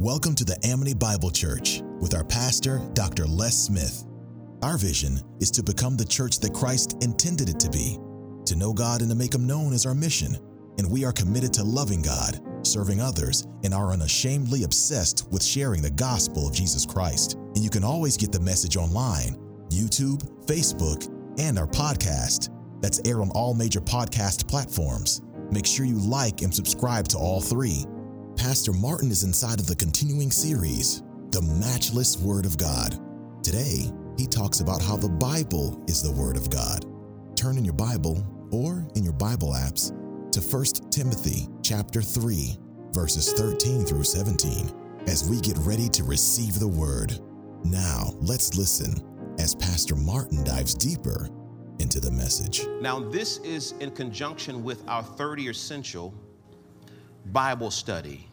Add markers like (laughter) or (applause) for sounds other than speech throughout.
Welcome to the Amity Bible Church with our pastor, Dr. Les Smith. Our vision is to become the church that Christ intended it to be. To know God and to make Him known is our mission, and we are committed to loving God, serving others, and are unashamedly obsessed with sharing the gospel of Jesus Christ. And you can always get the message online YouTube, Facebook, and our podcast. That's aired on all major podcast platforms. Make sure you like and subscribe to all three. Pastor Martin is inside of the continuing series, The Matchless Word of God. Today, he talks about how the Bible is the Word of God. Turn in your Bible or in your Bible apps to 1 Timothy chapter 3, verses 13 through 17, as we get ready to receive the Word. Now, let's listen as Pastor Martin dives deeper into the message. Now, this is in conjunction with our 30 essential Bible study.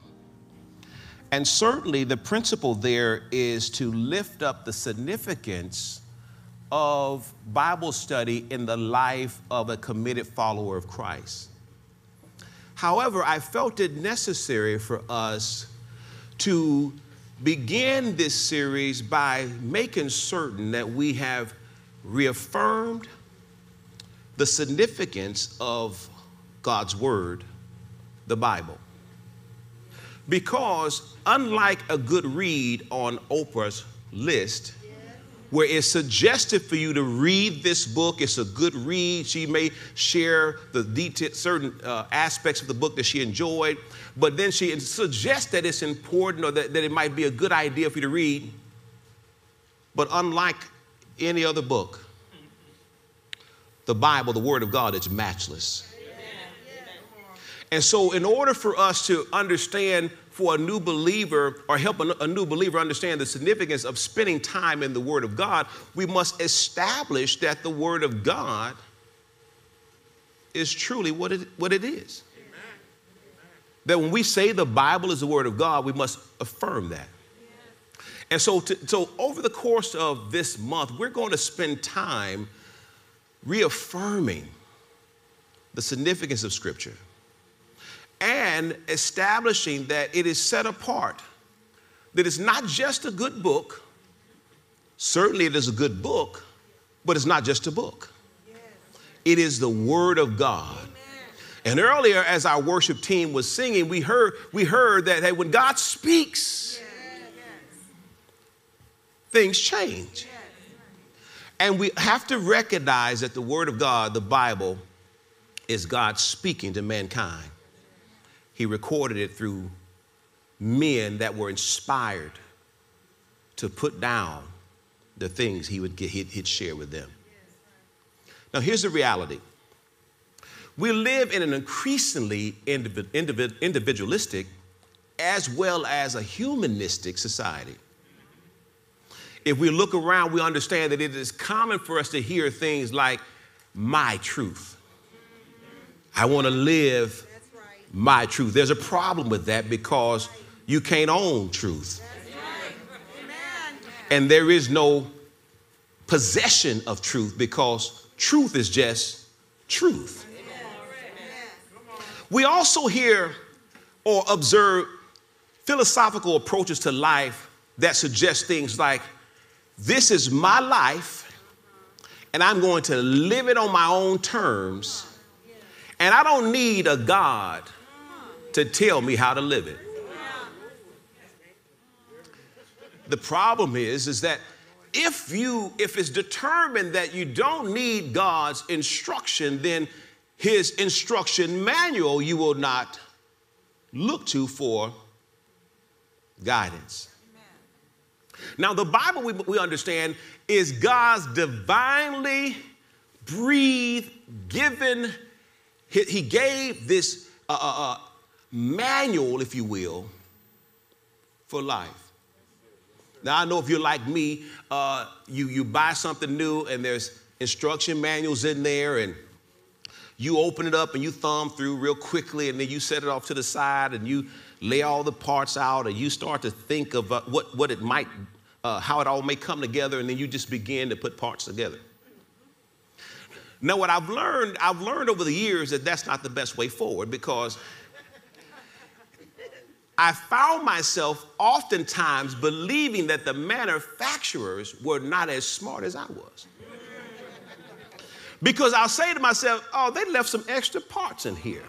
And certainly, the principle there is to lift up the significance of Bible study in the life of a committed follower of Christ. However, I felt it necessary for us to begin this series by making certain that we have reaffirmed the significance of God's Word, the Bible. Because, unlike a good read on Oprah's list, where it's suggested for you to read this book. It's a good read. She may share the detail, certain uh, aspects of the book that she enjoyed, but then she suggests that it's important or that, that it might be a good idea for you to read. But unlike any other book, the Bible, the Word of God, is matchless. And so, in order for us to understand for a new believer or help a, new believer understand the significance of spending time in the Word of God, we must establish that the Word of God is truly what it, what it is. Amen. That when we say the Bible is the Word of God, we must affirm that. And so, to, so over the course of this month, we're going to spend time reaffirming the significance of Scripture and establishing that it is set apart, that it's not just a good book. Certainly, it is a good book, but it's not just a book. It is the Word of God. And earlier, as our worship team was singing, we heard, we heard that hey, when God speaks, things change. And we have to recognize that the Word of God, the Bible, is God speaking to mankind. He recorded it through men that were inspired to put down the things he would get, he'd, he'd share with them. Now, here's the reality we live in an increasingly individualistic as well as a humanistic society. If we look around, we understand that it is common for us to hear things like, my truth. I want to live my truth. There's a problem with that because you can't own truth. And there is no possession of truth because truth is just truth. We also hear or observe philosophical approaches to life that suggest things like this is my life and I'm going to live it on my own terms. And I don't need a God to tell me how to live it. The problem is, is that if you, if it's determined that you don't need God's instruction, then his instruction manual you will not look to for guidance. Now, the Bible we, we understand is God's divinely breathed, given, he, he gave this uh, uh, uh manual, if you will, for life. Now, I know if you're like me, uh, you, you buy something new and there's instruction manuals in there, and you open it up and you thumb through real quickly, and then you set it off to the side and you lay all the parts out, and you start to think of uh, what, what it might, uh, how it all may come together, and then you just begin to put parts together. Now, what I've learned, I've learned over the years that that's not the best way forward because I found myself oftentimes believing that the manufacturers were not as smart as I was. Because I'll say to myself, oh, they left some extra parts in here.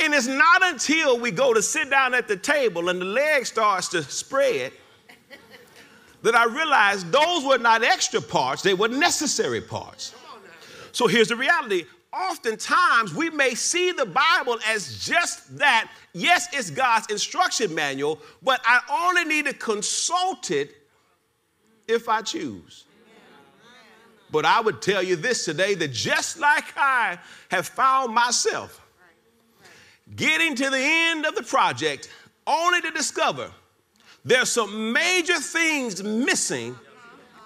And it's not until we go to sit down at the table and the leg starts to spread that I realize those were not extra parts, they were necessary parts. So here's the reality. Oftentimes, we may see the Bible as just that. Yes, it's God's instruction manual, but I only need to consult it if I choose. But I would tell you this today that just like I have found myself getting to the end of the project only to discover there's some major things missing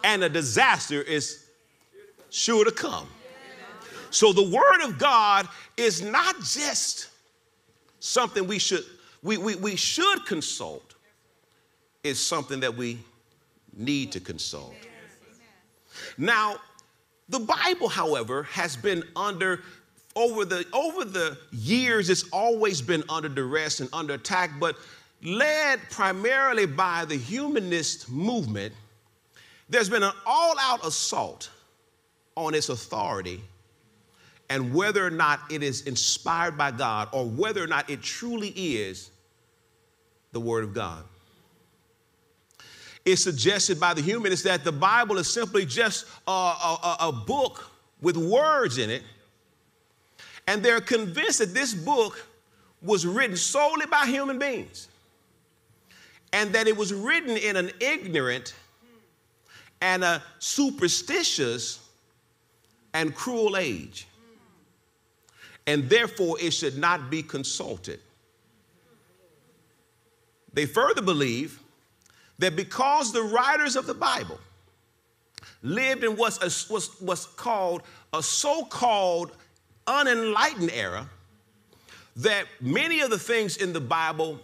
and a disaster is sure to come. So the word of God is not just something we should we, we, we should consult. It's something that we need to consult. Now, the Bible, however, has been under over the over the years it's always been under duress and under attack but led primarily by the humanist movement there's been an all-out assault on its authority and whether or not it is inspired by God or whether or not it truly is the Word of God. It's suggested by the humanists that the Bible is simply just a, a, a book with words in it and they're convinced that this book was written solely by human beings and that it was written in an ignorant and a superstitious and cruel age. And therefore, it should not be consulted. They further believe that because the writers of the Bible lived in what's, what's, what's called a so called unenlightened era that many of the things in the Bible,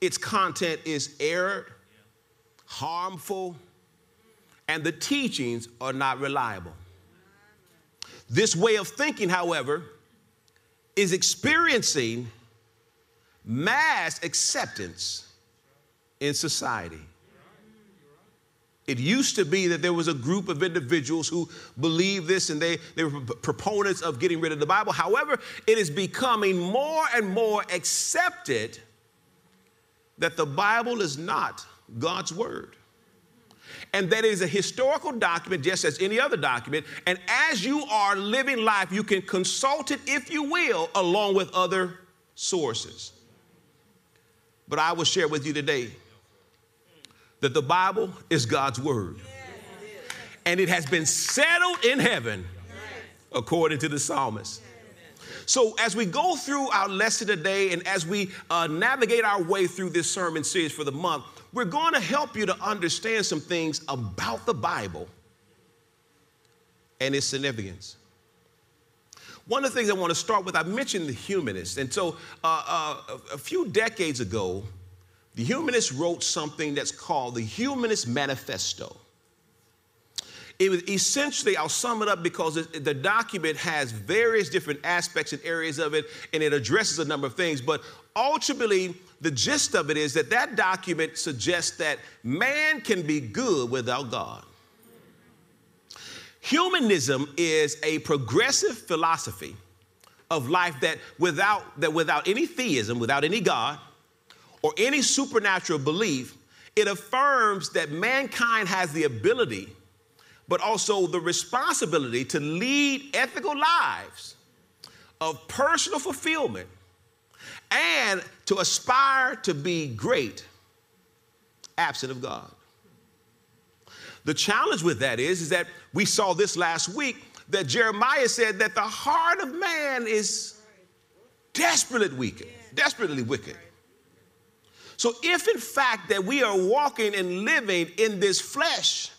its content is error, harmful, and the teachings are not reliable. This way of thinking, however, is experiencing mass acceptance in society. It used to be that there was a group of individuals who believed this and they, they were proponents of getting rid of the Bible. However, it is becoming more and more accepted that the Bible is not God's word. And that is a historical document, just as any other document. And as you are living life, you can consult it, if you will, along with other sources. But I will share with you today that the Bible is God's word. And it has been settled in heaven according to the psalmist. So, as we go through our lesson today and as we uh, navigate our way through this sermon series for the month, we're going to help you to understand some things about the Bible and its significance. One of the things I want to start with, I mentioned the humanists. And so, uh, uh, a few decades ago, the humanists wrote something that's called the Humanist Manifesto. It was essentially, I'll sum it up because it, the document has various different aspects and areas of it, and it addresses a number of things. But ultimately, the gist of it is that that document suggests that man can be good without God. Humanism is a progressive philosophy of life that without, that without any theism, without any God, or any supernatural belief, it affirms that mankind has the ability, but also the responsibility to lead ethical lives of personal fulfillment and to aspire to be great absent of God. The challenge with that is, is that we saw this last week that Jeremiah said that the heart of man is desperately wicked, desperately wicked. So, if in fact that we are walking and living in this flesh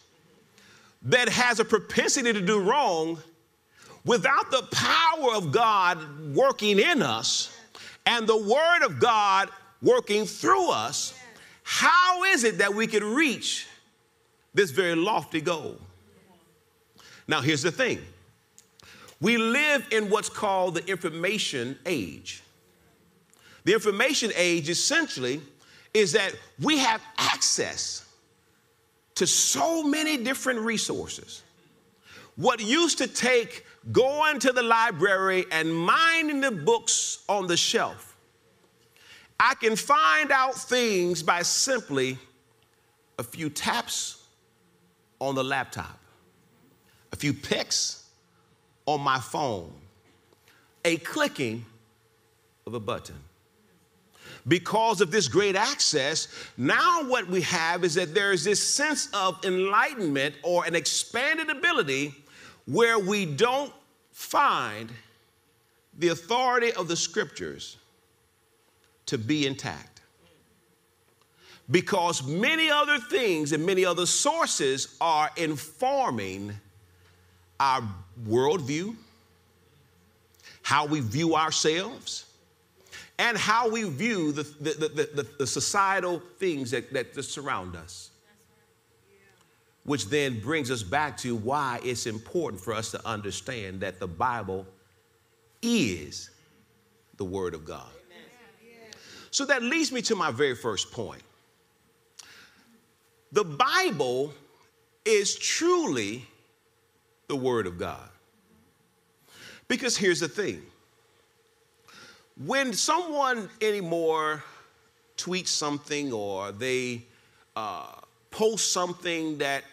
that has a propensity to do wrong, without the power of God working in us and the Word of God working through us, how is it that we could reach this very lofty goal? Now, here's the thing we live in what's called the information age. The information age essentially is that we have access to so many different resources. What used to take going to the library and minding the books on the shelf, I can find out things by simply a few taps on the laptop, a few picks on my phone, a clicking of a button. Because of this great access, now what we have is that there is this sense of enlightenment or an expanded ability where we don't find the authority of the scriptures to be intact. Because many other things and many other sources are informing our worldview, how we view ourselves, and how we view the, the, the, the, the societal things that, that surround us. Which then brings us back to why it's important for us to understand that the Bible is the Word of God. So that leads me to my very first point. The Bible is truly the Word of God. Because here's the thing when someone anymore tweets something or they uh, post something that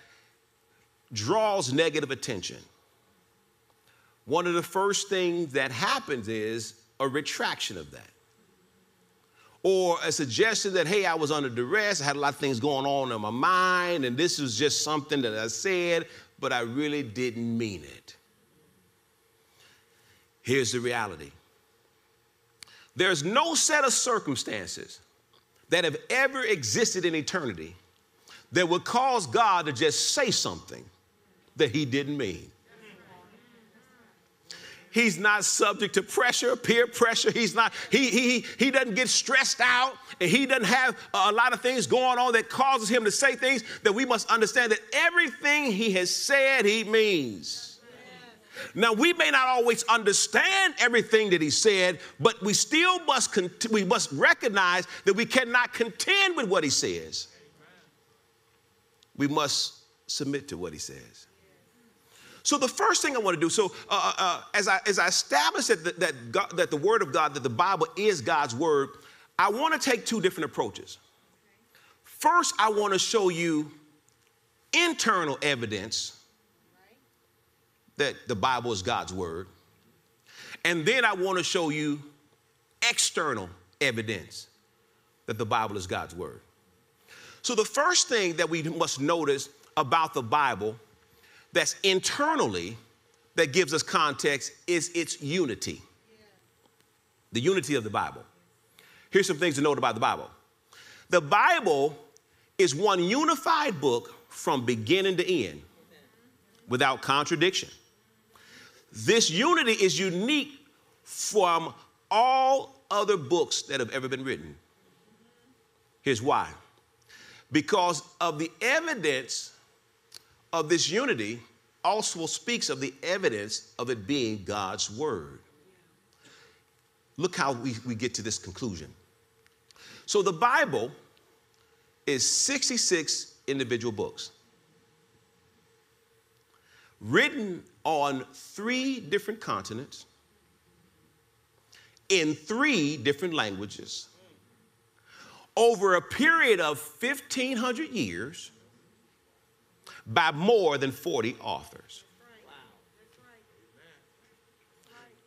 draws negative attention, one of the first things that happens is a retraction of that. Or a suggestion that, hey, I was under duress, I had a lot of things going on in my mind, and this was just something that I said, but I really didn't mean it. Here's the reality there's no set of circumstances that have ever existed in eternity that would cause God to just say something that he didn't mean. He's not subject to pressure, peer pressure. He's not, he, he, he doesn't get stressed out and he doesn't have a lot of things going on that causes him to say things that we must understand that everything he has said, he means. Now, we may not always understand everything that he said, but we still must, cont- we must recognize that we cannot contend with what he says. We must submit to what he says. So the first thing I want to do, so uh, uh, uh, as, I, as I establish that the, that, God, that the Word of God, that the Bible is God's Word, I want to take two different approaches. First, I want to show you internal evidence that the Bible is God's word. And then I want to show you external evidence that the Bible is God's word. So, the first thing that we must notice about the Bible that's internally that gives us context is its unity. The unity of the Bible. Here's some things to note about the Bible the Bible is one unified book from beginning to end without contradiction. This unity is unique from all other books that have ever been written. Here's why because of the evidence of this unity also speaks of the evidence of it being God's word. Look how we, we get to this conclusion. So the Bible is 66 individual books written on three different continents, in three different languages, over a period of 1,500 years, by more than 40 authors.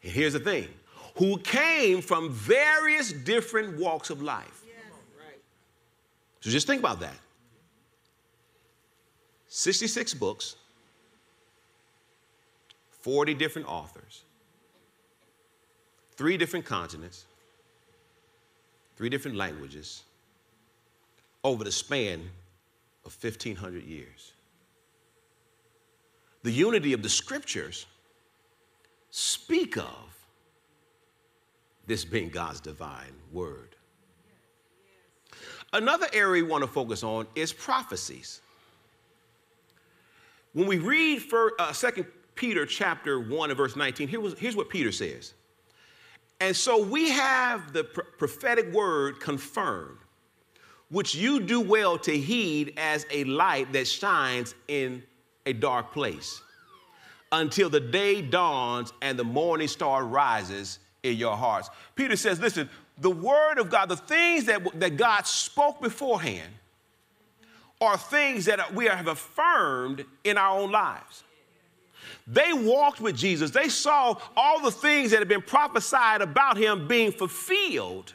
And here's the thing who came from various different walks of life. So just think about that 66 books, 40 different authors, three different continents, three different languages over the span of 1,500 years. The unity of the scriptures speak of this being God's divine word. Another area we want to focus on is prophecies. When we read for uh, Second Peter chapter 1 and verse 19, here was, here's what Peter says. And so we have the pr- prophetic word confirmed, which you do well to heed as a light that shines in a dark place until the day dawns and the morning star rises in your hearts. Peter says, listen, the word of God, the things that, that God spoke beforehand, are things that we have affirmed in our own lives. They walked with Jesus. They saw all the things that had been prophesied about him being fulfilled,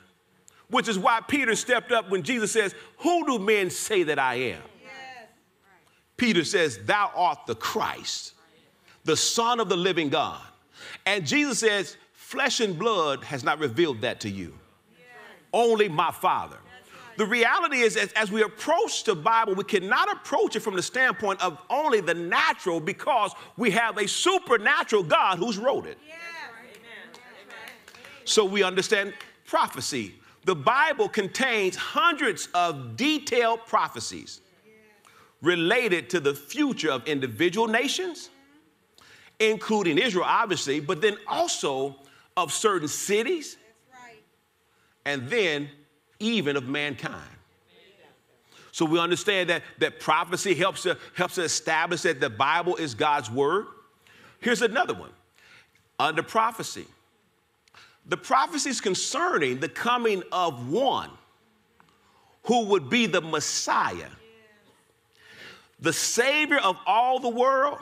which is why Peter stepped up when Jesus says, Who do men say that I am? Peter says, Thou art the Christ, the Son of the living God. And Jesus says, Flesh and blood has not revealed that to you, only my Father. The reality is, as, as, we approach the Bible, we cannot approach it from the standpoint of only the natural because we have a supernatural God who's wrote it. So we understand prophecy. The Bible contains hundreds of detailed prophecies related to the future of individual nations, including Israel, obviously, but then also of certain cities, and then even of mankind. So we understand that, that prophecy helps to, helps to establish that the Bible is God's word. Here's another one under prophecy. The prophecies concerning the coming of one who would be the Messiah, the Savior of all the world.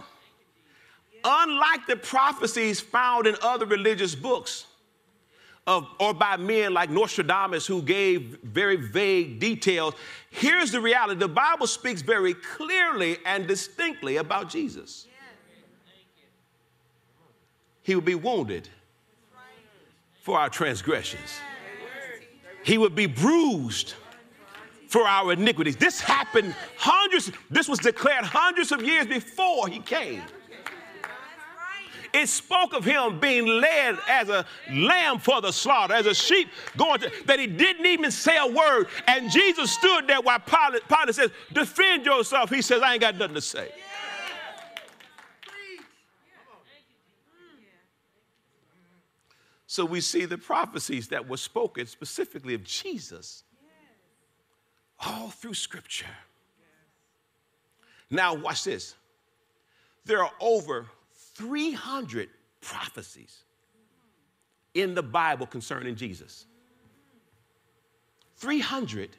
Unlike the prophecies found in other religious books, of, or by men like Nostradamus who gave very vague details. Here's the reality the Bible speaks very clearly and distinctly about Jesus. He would be wounded for our transgressions, he would be bruised for our iniquities. This happened hundreds, this was declared hundreds of years before he came. It spoke of him being led as a lamb for the slaughter, as a sheep going to, that he didn't even say a word. And Jesus stood there while Pilate, Pilate says, Defend yourself. He says, I ain't got nothing to say. So we see the prophecies that were spoken specifically of Jesus all through Scripture. Now, watch this. There are over 300 prophecies in the Bible concerning Jesus. 300.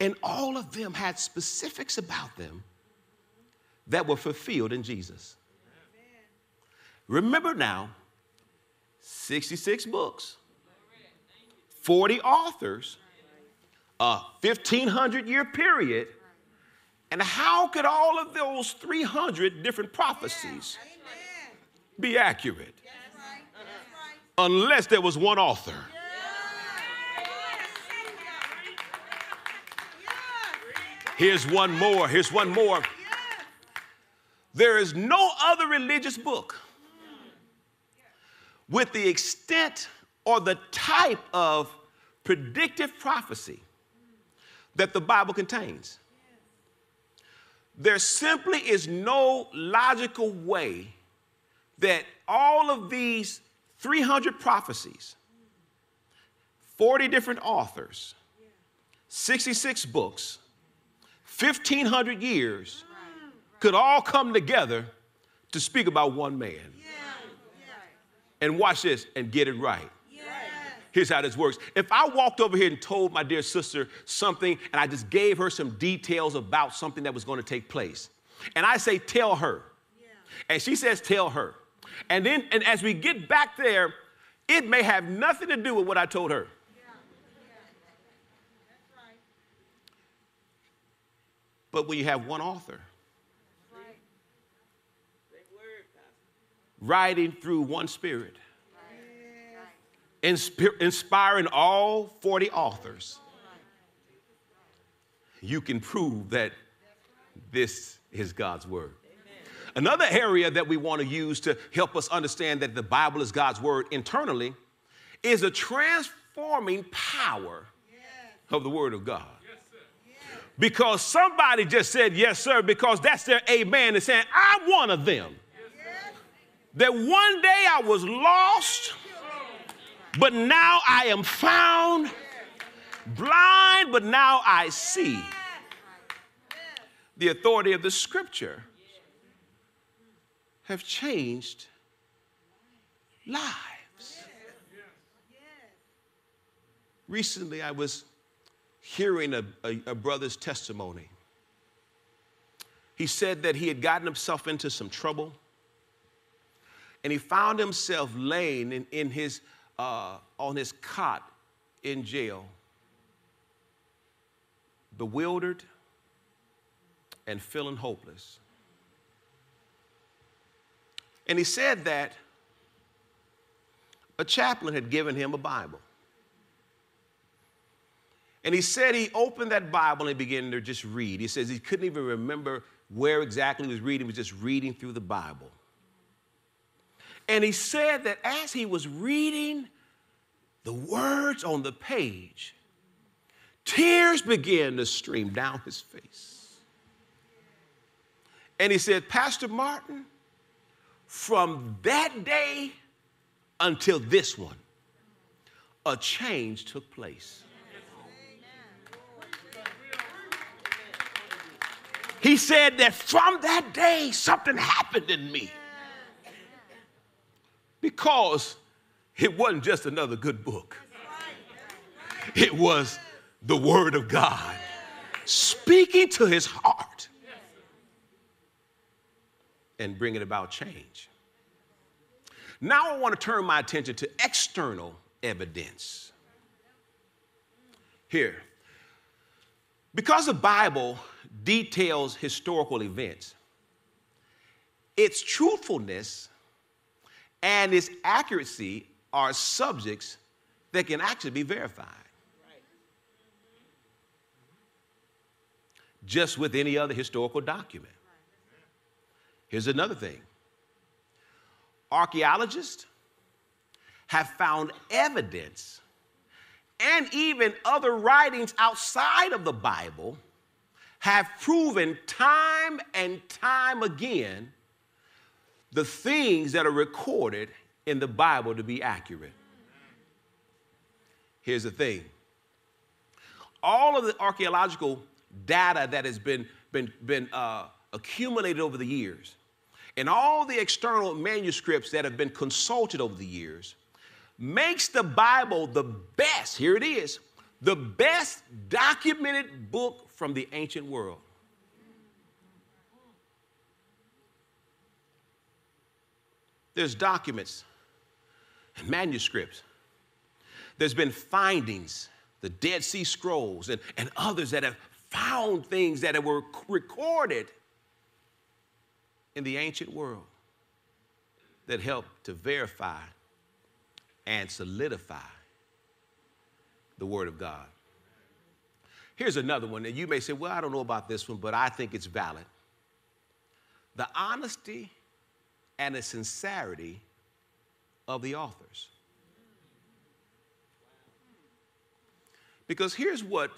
And all of them had specifics about them that were fulfilled in Jesus. Remember now, 66 books, 40 authors, a 1500 year period and how could all of those 300 different prophecies be accurate? Unless there was one author. Here's one more. Here's one more. There is no other religious book with the extent or the type of predictive prophecy that the Bible contains. There simply is no logical way that all of these 300 prophecies, 40 different authors, 66 books, 1,500 years could all come together to speak about one man. And watch this and get it right. Here's how this works. If I walked over here and told my dear sister something and I just gave her some details about something that was going to take place, and I say, tell her, yeah. and she says, tell her. And then, and as we get back there, it may have nothing to do with what I told her. But when you have one author writing through one spirit, inspiring all 40 authors, you can prove that this is God's word. Another area that we want to use to help us understand that the Bible is God's word internally is the transforming power of the word of God. Because somebody just said yes, sir, because that's their amen and saying, I'm one of them. That one day I was lost but now I am found. Blind, but now I see. The authority of the scripture have changed lives. Recently, I was hearing a, a, a, brother's testimony. He said that he had gotten himself into some trouble and he found himself laying in, in his, uh, on his cot in jail, bewildered and feeling hopeless. And he said that a chaplain had given him a Bible. And he said he opened that Bible and began to just read. He says he couldn't even remember where exactly he was reading, he was just reading through the Bible. And he said that as he was reading the words on the page, tears began to stream down his face. And he said, Pastor Martin, from that day until this one, a change took place. He said that from that day, something happened in me. Because it wasn't just another good book, it was the Word of God speaking to his heart and bringing about change. Now I want to turn my attention to external evidence. Here, because the Bible details historical events, its truthfulness and its accuracy are subjects that can actually be verified. Just with any other historical document. Here's another thing archaeologists have found evidence and even other writings outside of the Bible have proven time and time again the things that are recorded in the Bible to be accurate. Here's the thing all of the archaeological data that has been, been, been uh, accumulated over the years, and all the external manuscripts that have been consulted over the years, makes the Bible the best, here it is, the best documented book from the ancient world. There's documents manuscripts. There's been findings, the Dead Sea Scrolls, and, and others that have found things that were recorded in the ancient world that help to verify and solidify the Word of God. Here's another one, and you may say, Well, I don't know about this one, but I think it's valid. The honesty and the sincerity of the authors. Because here's what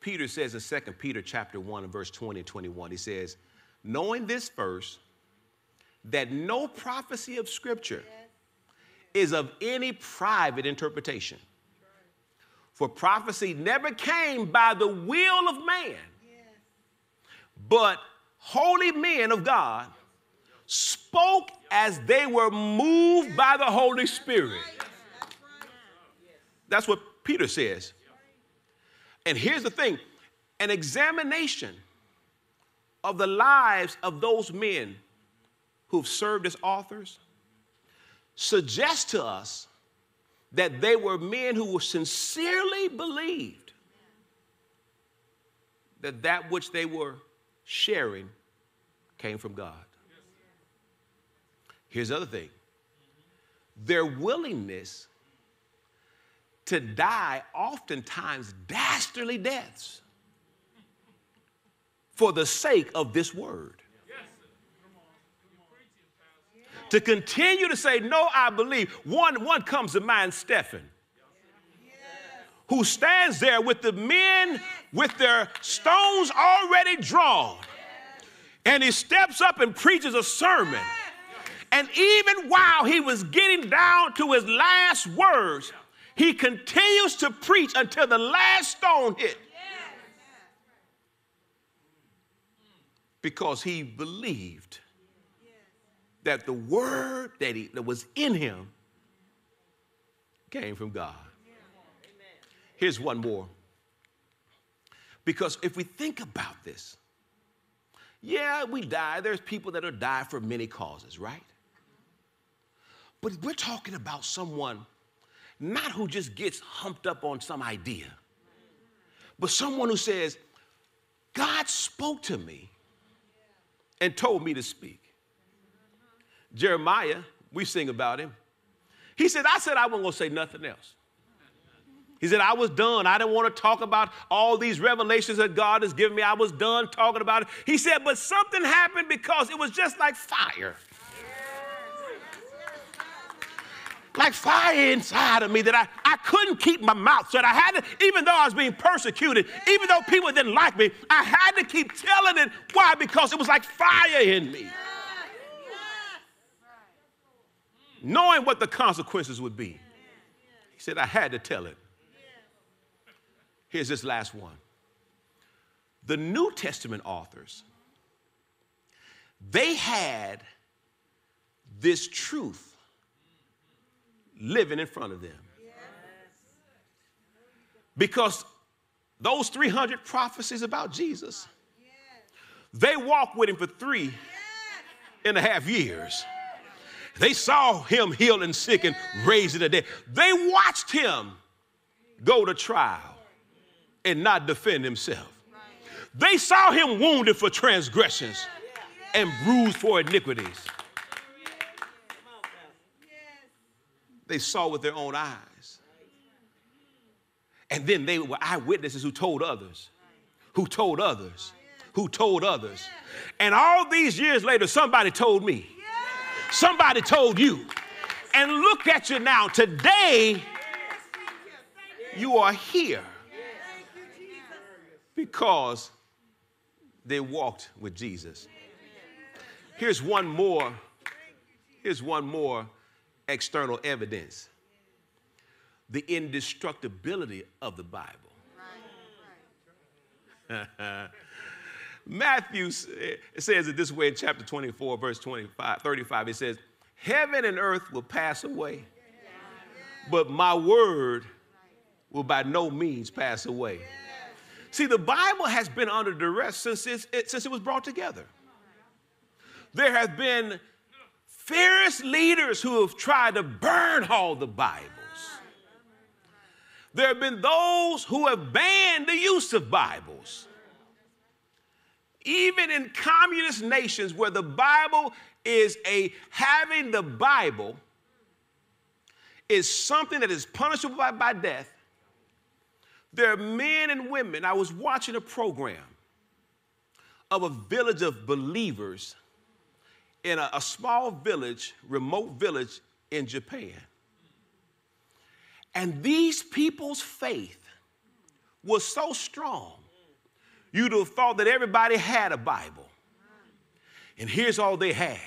Peter says in 2 Peter chapter 1 and verse 20 and 21. He says, knowing this first, that no prophecy of scripture is of any private interpretation. For prophecy never came by the will of man, but holy men of God spoke as they were moved by the Holy Spirit. That's what Peter says. And here's the thing an examination of the lives of those men who've served as authors suggests to us that they were men who were sincerely believed that that which they were sharing came from God. Here's the other thing their willingness to die, oftentimes dastardly deaths, for the sake of this word. To continue to say, No, I believe. One, one comes to mind, Stephen, who stands there with the men with their stones already drawn. And he steps up and preaches a sermon. And even while he was getting down to his last words, He continues to preach until the last stone hit. Because he believed that the word that, he, that was in him came from God. Here's one more. Because if we think about this, yeah, we die. There's people that are die for many causes, right? But we're talking about someone not who just gets humped up on some idea, but someone who says, God spoke to me and told me to speak. Jeremiah, we sing about him. He said, I said I wasn't gonna say nothing else. He said, I was done. I didn't want to talk about all these revelations that God has given me. I was done talking about it. He said, but something happened because it was just like fire. Like fire inside of me that I, I couldn't keep my mouth shut. I had to, even though I was being persecuted, even though people didn't like me, I had to keep telling it. Why? Because it was like fire in me. Knowing what the consequences would be. He said, I had to tell it. Here's this last one. The New Testament authors, they had this truth living in front of them. Because those 300 prophecies about Jesus, they walked with him for three and a half years. They saw him healing sick and raising the dead. They watched him go to trial and not defend himself. They saw him wounded for transgressions and bruised for iniquities. They saw with their own eyes. And then they were eyewitnesses who told others, who told others, who told others. And all these years later, somebody told me, somebody told you. And look at you now. Today, you are here because they walked with Jesus. Here's one more. Here's one more external evidence. The indestructibility of the Bible. (laughs) Matthew says it this way in chapter 24, verse 25, 35. It says, Heaven and earth will pass away, but my word will by no means pass away. See, the Bible has been under duress since, it, since it was brought together. There have been fierce leaders who have tried to burn all the Bibles. There have been those who have banned the use of Bibles. Even in communist nations where the Bible is a having the Bible is something that is punishable by, by death, there are men and women. I was watching a program of a village of believers in a, a small village, remote village in Japan. And these people's faith was so strong, you'd have thought that everybody had a Bible. And here's all they had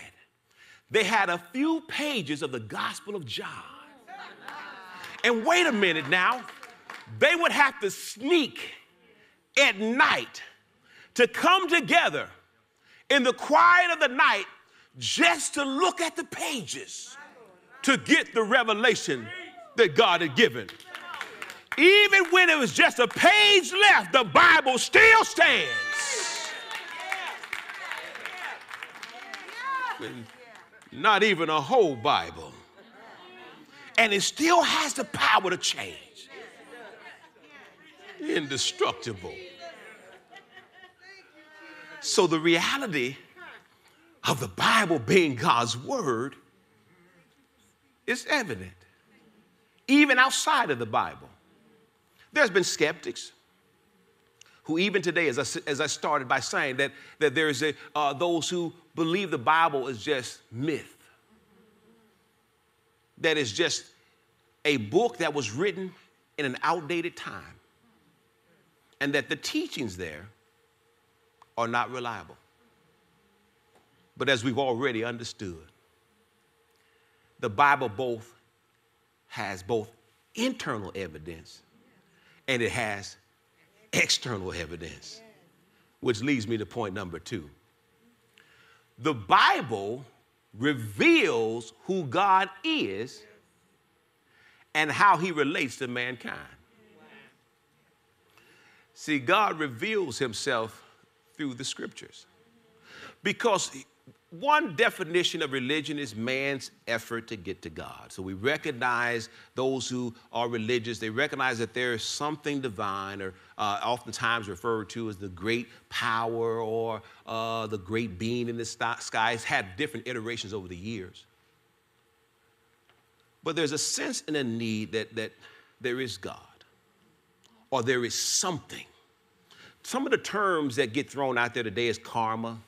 they had a few pages of the Gospel of John. And wait a minute now they would have to sneak at night to come together in the quiet of the night just to look at the pages to get the revelation that God had given. Even when it was just a page left, the Bible still stands. Not even a whole Bible. And it still has the power to change indestructible. So, the reality of the Bible being God's word is evident, even outside of the Bible. There's been skeptics who, even today, as I, as I started by saying, that, that there's a, uh, those who believe the Bible is just myth, that is just a book that was written in an outdated time and that the teachings there are not reliable. But as we've already understood, the Bible both has both internal evidence and it has external evidence, which leads me to point number two. The Bible reveals who God is and how he relates to mankind. See, God reveals himself through the scriptures. Because one definition of religion is man's effort to get to God. So we recognize those who are religious, they recognize that there is something divine, or uh, oftentimes referred to as the great power or uh, the great being in the sky. It's had different iterations over the years. But there's a sense and a need that, that there is God, or there is something. Some of the terms that get thrown out there today is karma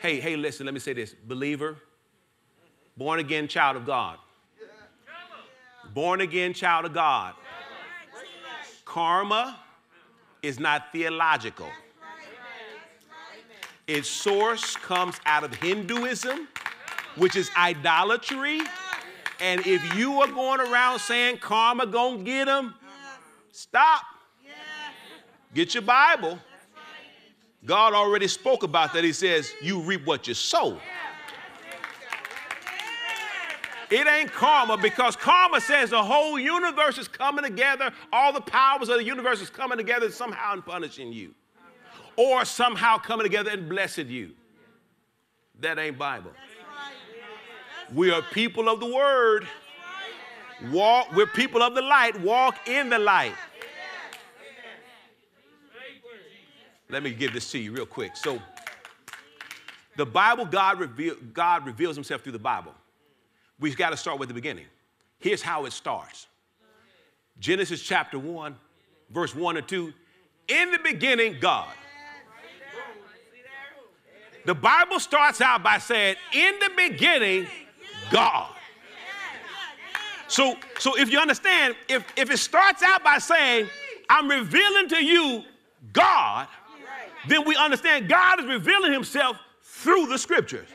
Hey, hey, listen, let me say this. Believer, born again child of God. Born again child of God. Karma is not theological. Its source comes out of Hinduism, which is idolatry. And if you are going around saying karma gonna get them, stop. Get your Bible God already spoke about that. He says, You reap what you sow. It ain't karma because karma says the whole universe is coming together, all the powers of the universe is coming together somehow and punishing you, or somehow coming together and blessing you. That ain't Bible. We are people of the word. Walk, we're people of the light. Walk in the light. Let me give this to you real quick. So, the Bible, God, reveal, God reveals himself through the Bible. We've got to start with the beginning. Here's how it starts Genesis chapter 1, verse 1 and 2. In the beginning, God. The Bible starts out by saying, In the beginning, God. So, so if you understand, if, if it starts out by saying, I'm revealing to you God, then we understand God is revealing himself through the scriptures.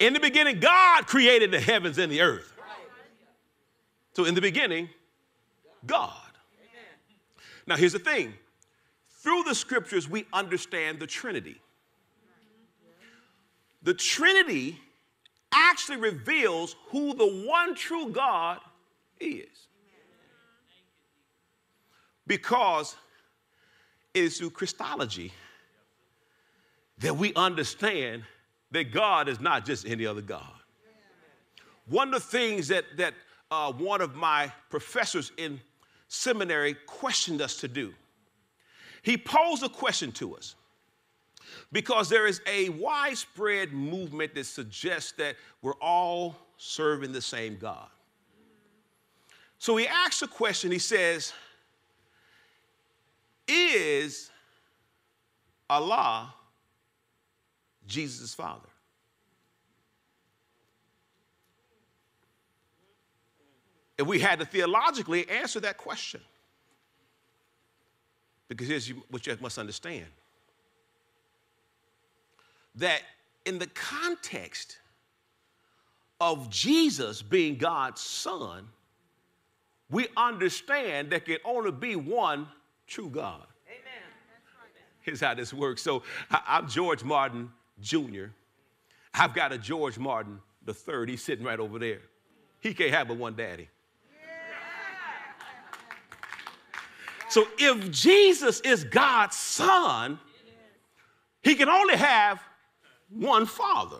In the beginning, God created the heavens and the earth. So, in the beginning, God. Now, here's the thing through the scriptures, we understand the Trinity. The Trinity actually reveals who the one true God is. Because it is through Christology that we understand that God is not just any other God. One of the things that, that uh, one of my professors in seminary questioned us to do, he posed a question to us because there is a widespread movement that suggests that we're all serving the same God. So he asks a question, he says, Is Allah Jesus' Father. And we had to theologically answer that question. Because here's what you must understand that in the context of Jesus being God's Son, we understand there can only be one true God. Amen. Here's how this works. So I'm George Martin Jr. I've got a George Martin the third. He's sitting right over there. He can't have but one daddy. So if Jesus is God's son, he can only have one father.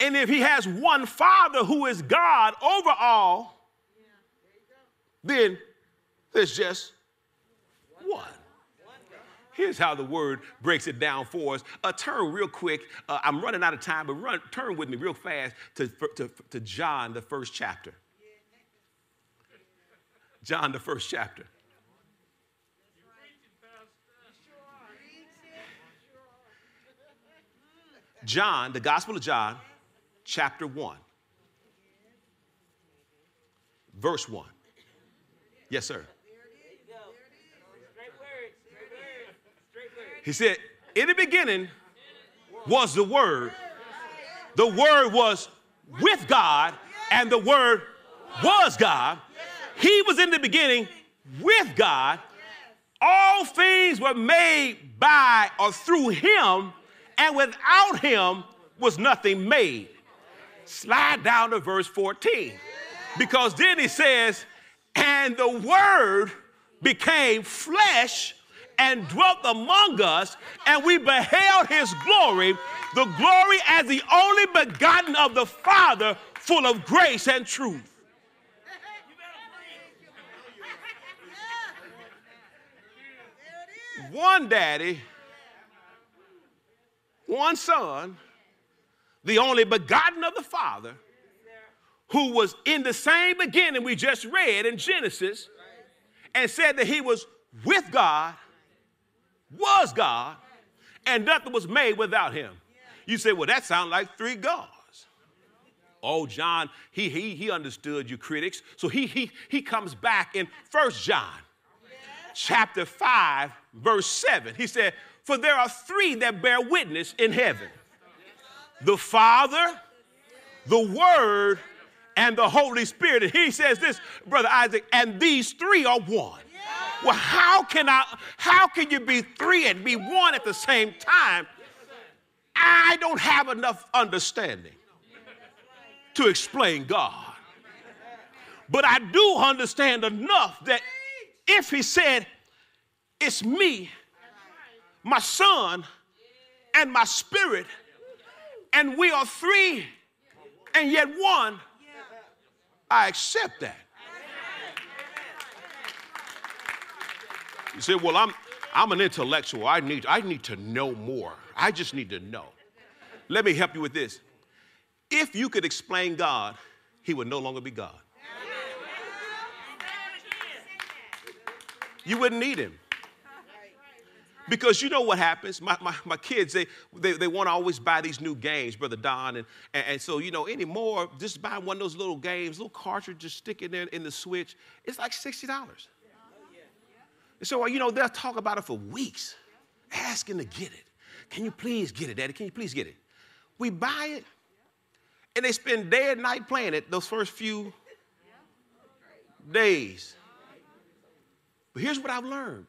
And if he has one father who is God over all, then there's just. Here's how the word breaks it down for us. Uh, turn real quick. Uh, I'm running out of time, but run, turn with me real fast to, to, to John, the first chapter. John, the first chapter. John, the Gospel of John, chapter 1, verse 1. Yes, sir. He said, In the beginning was the Word. The Word was with God, and the Word was God. He was in the beginning with God. All things were made by or through him, and without him was nothing made. Slide down to verse 14. Because then he says, and the word became flesh and dwelt among us, and we beheld his glory, the glory as the only begotten of the Father, full of grace and truth. One daddy, one son, the only begotten of the Father, who was in the same beginning we just read in Genesis, and said that he was with God was God, and nothing was made without him. You say, well, that sounds like three gods. Oh, John, he, he, he understood you critics. So he, he, he comes back in First John chapter 5, verse 7. He said, For there are three that bear witness in heaven the Father, the Word, and the Holy Spirit. And he says this, Brother Isaac, and these three are one. Well, how can I, how can you be three and be one at the same time? I don't have enough understanding to explain God. But I do understand enough that if he said, It's me, my son, and my spirit, and we are three and yet one, I accept that. You say, well, I'm, I'm an intellectual. I need, I need to know more. I just need to know. Let me help you with this. If you could explain God, he would no longer be God. You wouldn't need him. Because you know what happens? My, my, my kids, they, they, they want to always buy these new games, Brother Don. And, and, and, so, you know, anymore, just buy one of those little games, little cartridge, just stick in, in the switch. It's like $60. So, uh, you know, they'll talk about it for weeks, asking to get it. Can you please get it, Daddy? Can you please get it? We buy it, and they spend day and night playing it those first few days. But here's what I've learned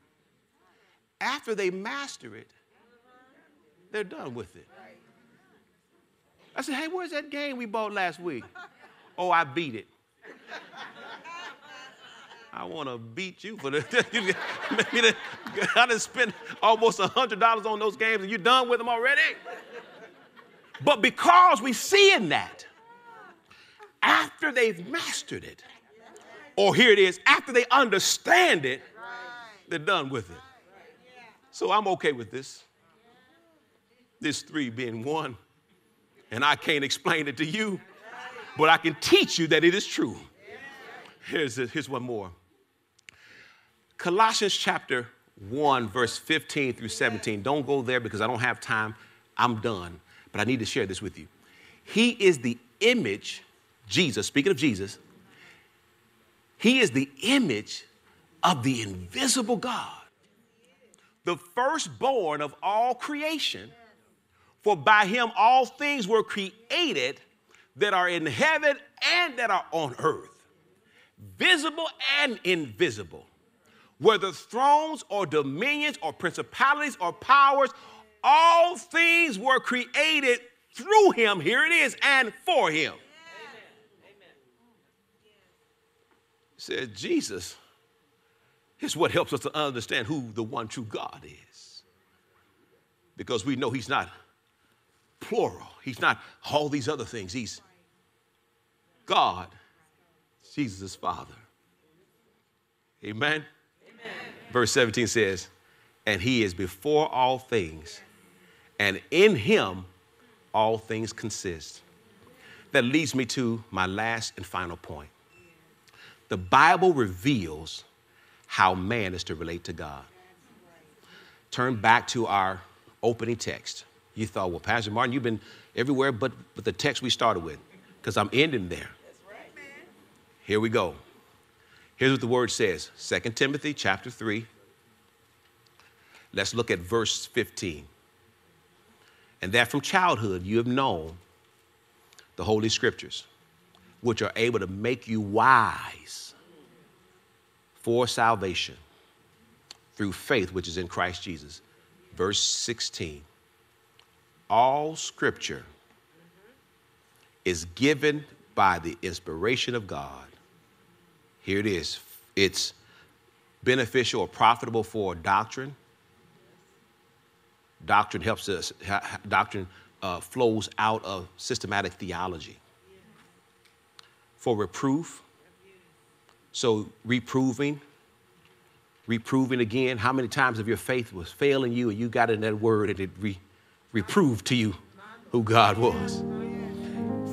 after they master it, they're done with it. I said, hey, where's that game we bought last week? (laughs) Oh, I beat it. I want to beat you for the. (laughs) I done spent almost $100 on those games and you're done with them already. But because we see in that, after they've mastered it, or here it is, after they understand it, they're done with it. So I'm okay with this. This three being one. And I can't explain it to you, but I can teach you that it is true. Here's, here's one more. Colossians chapter 1, verse 15 through 17. Don't go there because I don't have time. I'm done. But I need to share this with you. He is the image, Jesus, speaking of Jesus, he is the image of the invisible God, the firstborn of all creation. For by him all things were created that are in heaven and that are on earth, visible and invisible whether thrones or dominions or principalities or powers, all things were created through him, here it is, and for him. Said Jesus is what helps us to understand who the one true God is. Because we know he's not plural, he's not all these other things. He's God, Jesus' Father. Amen. Verse 17 says, And he is before all things, and in him all things consist. That leads me to my last and final point. The Bible reveals how man is to relate to God. Turn back to our opening text. You thought, well, Pastor Martin, you've been everywhere but, but the text we started with, because I'm ending there. Here we go. Here's what the word says 2 Timothy chapter 3. Let's look at verse 15. And that from childhood you have known the Holy Scriptures, which are able to make you wise for salvation through faith which is in Christ Jesus. Verse 16 All scripture is given by the inspiration of God. Here it is it's beneficial or profitable for doctrine. Doctrine helps us, doctrine uh, flows out of systematic theology. For reproof, so reproving, reproving again. How many times have your faith was failing you and you got in that word and it re- reproved to you who God was?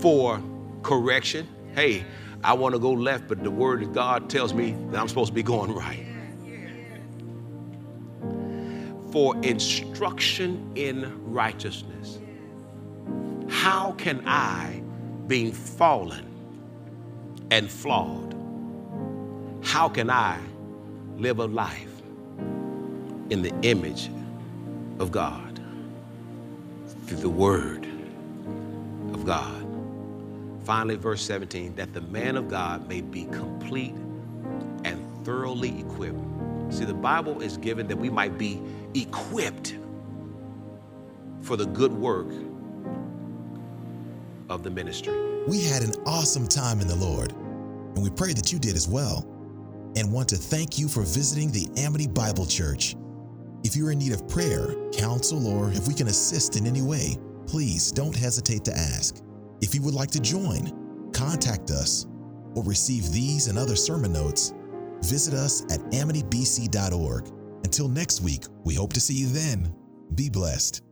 For correction, hey, I want to go left, but the word of God tells me that I'm supposed to be going right. For instruction in righteousness. How can I, being fallen and flawed, how can I live a life in the image of God through the Word of God? Finally, verse 17 that the man of God may be complete and thoroughly equipped. See, the Bible is given that we might be equipped for the good work of the ministry. We had an awesome time in the Lord, and we pray that you did as well. And want to thank you for visiting the Amity Bible Church. If you're in need of prayer, counsel, or if we can assist in any way, please don't hesitate to ask. If you would like to join, contact us, or receive these and other sermon notes, visit us at amitybc.org. Until next week, we hope to see you then. Be blessed.